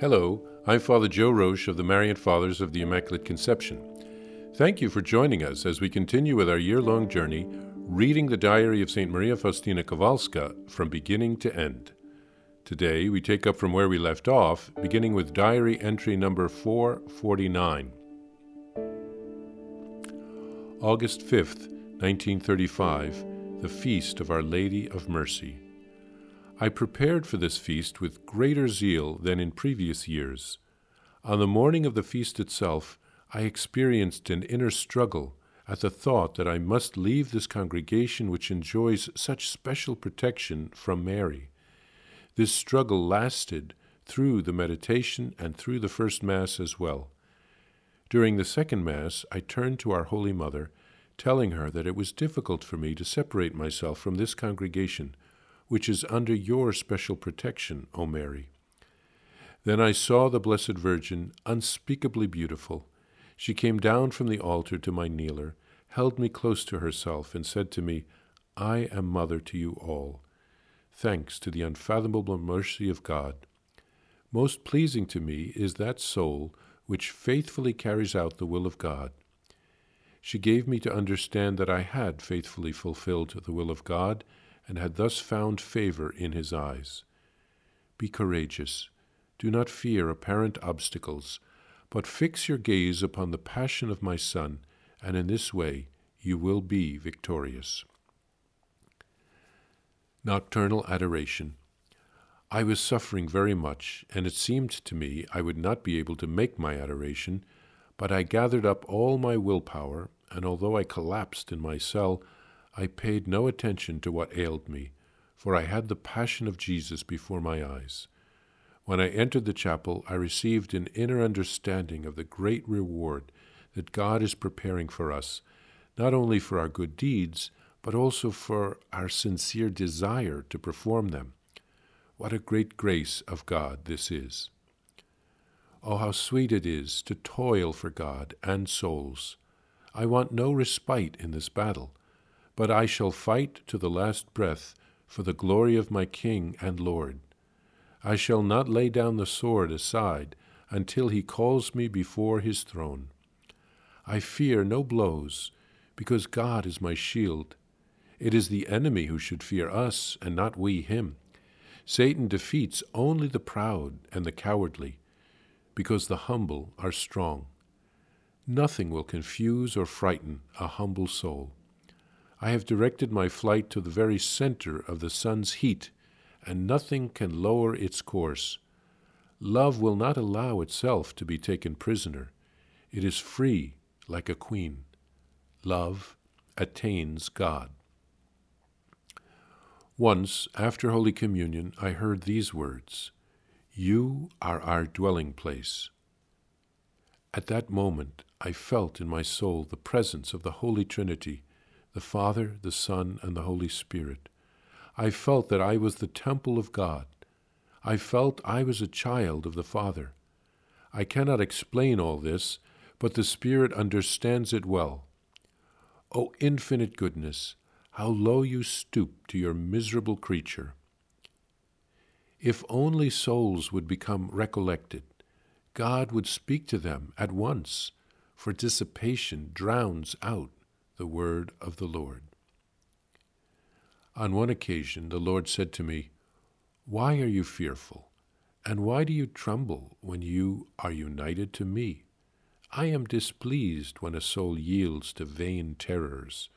Hello, I'm Father Joe Roesch of the Marian Fathers of the Immaculate Conception. Thank you for joining us as we continue with our year long journey reading the diary of St. Maria Faustina Kowalska from beginning to end. Today we take up from where we left off, beginning with diary entry number 449. August 5th, 1935, the Feast of Our Lady of Mercy. I prepared for this feast with greater zeal than in previous years. On the morning of the feast itself, I experienced an inner struggle at the thought that I must leave this congregation which enjoys such special protection from Mary. This struggle lasted through the meditation and through the first Mass as well. During the second Mass, I turned to our Holy Mother, telling her that it was difficult for me to separate myself from this congregation which is under your special protection, O Mary. Then I saw the Blessed Virgin, unspeakably beautiful. She came down from the altar to my kneeler, held me close to herself, and said to me, I am mother to you all. Thanks to the unfathomable mercy of God. Most pleasing to me is that soul which faithfully carries out the will of God. She gave me to understand that I had faithfully fulfilled the will of God and had thus found favor in his eyes. Be courageous. Do not fear apparent obstacles, but fix your gaze upon the passion of my Son, and in this way you will be victorious. Nocturnal Adoration. I was suffering very much, and it seemed to me I would not be able to make my adoration, but I gathered up all my willpower, and although I collapsed in my cell, I paid no attention to what ailed me, for I had the passion of Jesus before my eyes. When I entered the chapel, I received an inner understanding of the great reward that God is preparing for us, not only for our good deeds, but also for our sincere desire to perform them. What a great grace of God this is! Oh, how sweet it is to toil for God and souls! I want no respite in this battle but I shall fight to the last breath for the glory of my King and Lord. I shall not lay down the sword aside until he calls me before his throne. I fear no blows, because God is my shield. It is the enemy who should fear us, and not we him. Satan defeats only the proud and the cowardly, because the humble are strong. Nothing will confuse or frighten a humble soul. I have directed my flight to the very center of the sun's heat, and nothing can lower its course. Love will not allow itself to be taken prisoner. It is free like a queen. Love attains God. Once, after Holy Communion, I heard these words You are our dwelling place. At that moment, I felt in my soul the presence of the Holy Trinity the Father, the Son, and the Holy Spirit. I felt that I was the temple of God. I felt I was a child of the Father. I cannot explain all this, but the Spirit understands it well. O infinite goodness, how low you stoop to your miserable creature. If only souls would become recollected, God would speak to them at once, for dissipation drowns out the word of the Lord. On one occasion, the Lord said to me, Why are you fearful? And why do you tremble when you are united to me? I am displeased when a soul yields to vain terrors.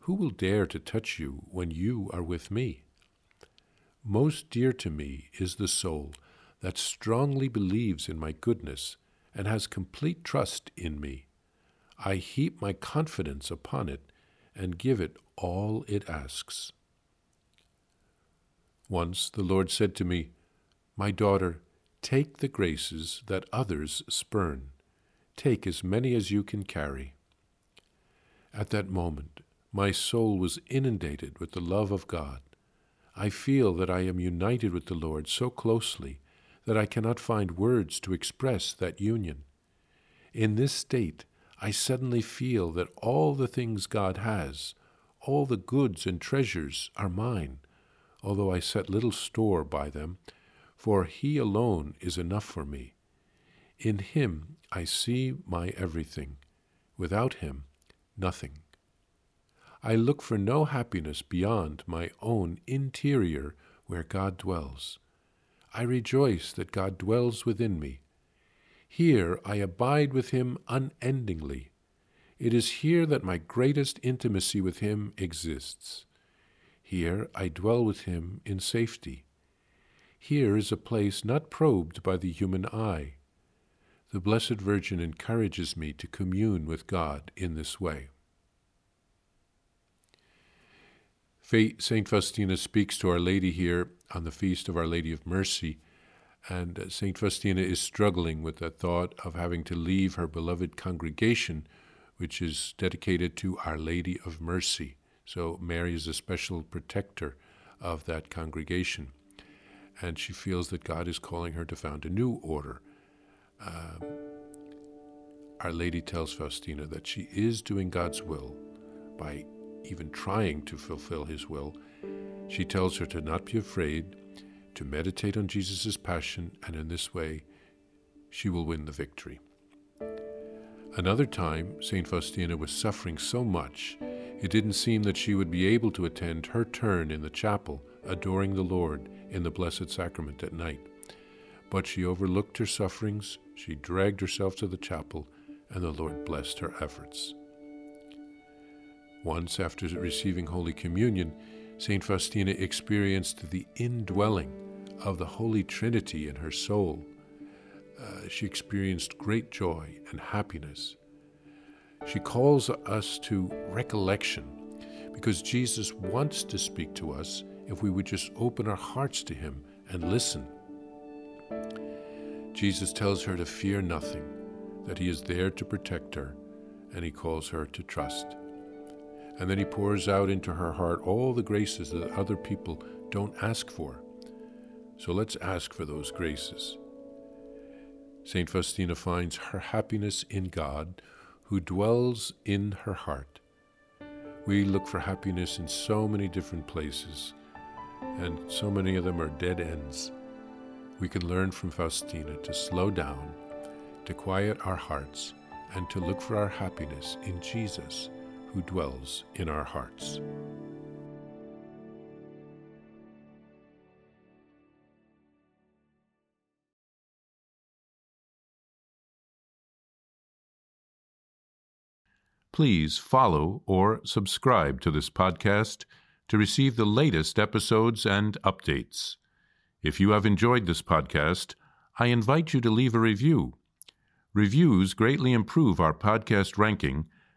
Who will dare to touch you when you are with me? Most dear to me is the soul that strongly believes in my goodness and has complete trust in me. I heap my confidence upon it and give it all it asks. Once the Lord said to me, My daughter, take the graces that others spurn. Take as many as you can carry. At that moment, my soul was inundated with the love of God. I feel that I am united with the Lord so closely that I cannot find words to express that union. In this state, I suddenly feel that all the things God has, all the goods and treasures are mine, although I set little store by them, for He alone is enough for me. In Him I see my everything. Without Him, nothing. I look for no happiness beyond my own interior where God dwells. I rejoice that God dwells within me. Here I abide with Him unendingly. It is here that my greatest intimacy with Him exists. Here I dwell with Him in safety. Here is a place not probed by the human eye. The Blessed Virgin encourages me to commune with God in this way. St. Faustina speaks to Our Lady here on the feast of Our Lady of Mercy, and uh, St. Faustina is struggling with the thought of having to leave her beloved congregation, which is dedicated to Our Lady of Mercy. So Mary is a special protector of that congregation. And she feels that God is calling her to found a new order. Um, Our Lady tells Faustina that she is doing God's will by even trying to fulfill his will, she tells her to not be afraid, to meditate on Jesus' passion, and in this way she will win the victory. Another time, St. Faustina was suffering so much, it didn't seem that she would be able to attend her turn in the chapel, adoring the Lord in the Blessed Sacrament at night. But she overlooked her sufferings, she dragged herself to the chapel, and the Lord blessed her efforts. Once, after receiving Holy Communion, St. Faustina experienced the indwelling of the Holy Trinity in her soul. Uh, she experienced great joy and happiness. She calls us to recollection because Jesus wants to speak to us if we would just open our hearts to Him and listen. Jesus tells her to fear nothing, that He is there to protect her, and He calls her to trust and then he pours out into her heart all the graces that other people don't ask for. So let's ask for those graces. St. Faustina finds her happiness in God, who dwells in her heart. We look for happiness in so many different places, and so many of them are dead ends. We can learn from Faustina to slow down, to quiet our hearts, and to look for our happiness in Jesus who dwells in our hearts. Please follow or subscribe to this podcast to receive the latest episodes and updates. If you have enjoyed this podcast, I invite you to leave a review. Reviews greatly improve our podcast ranking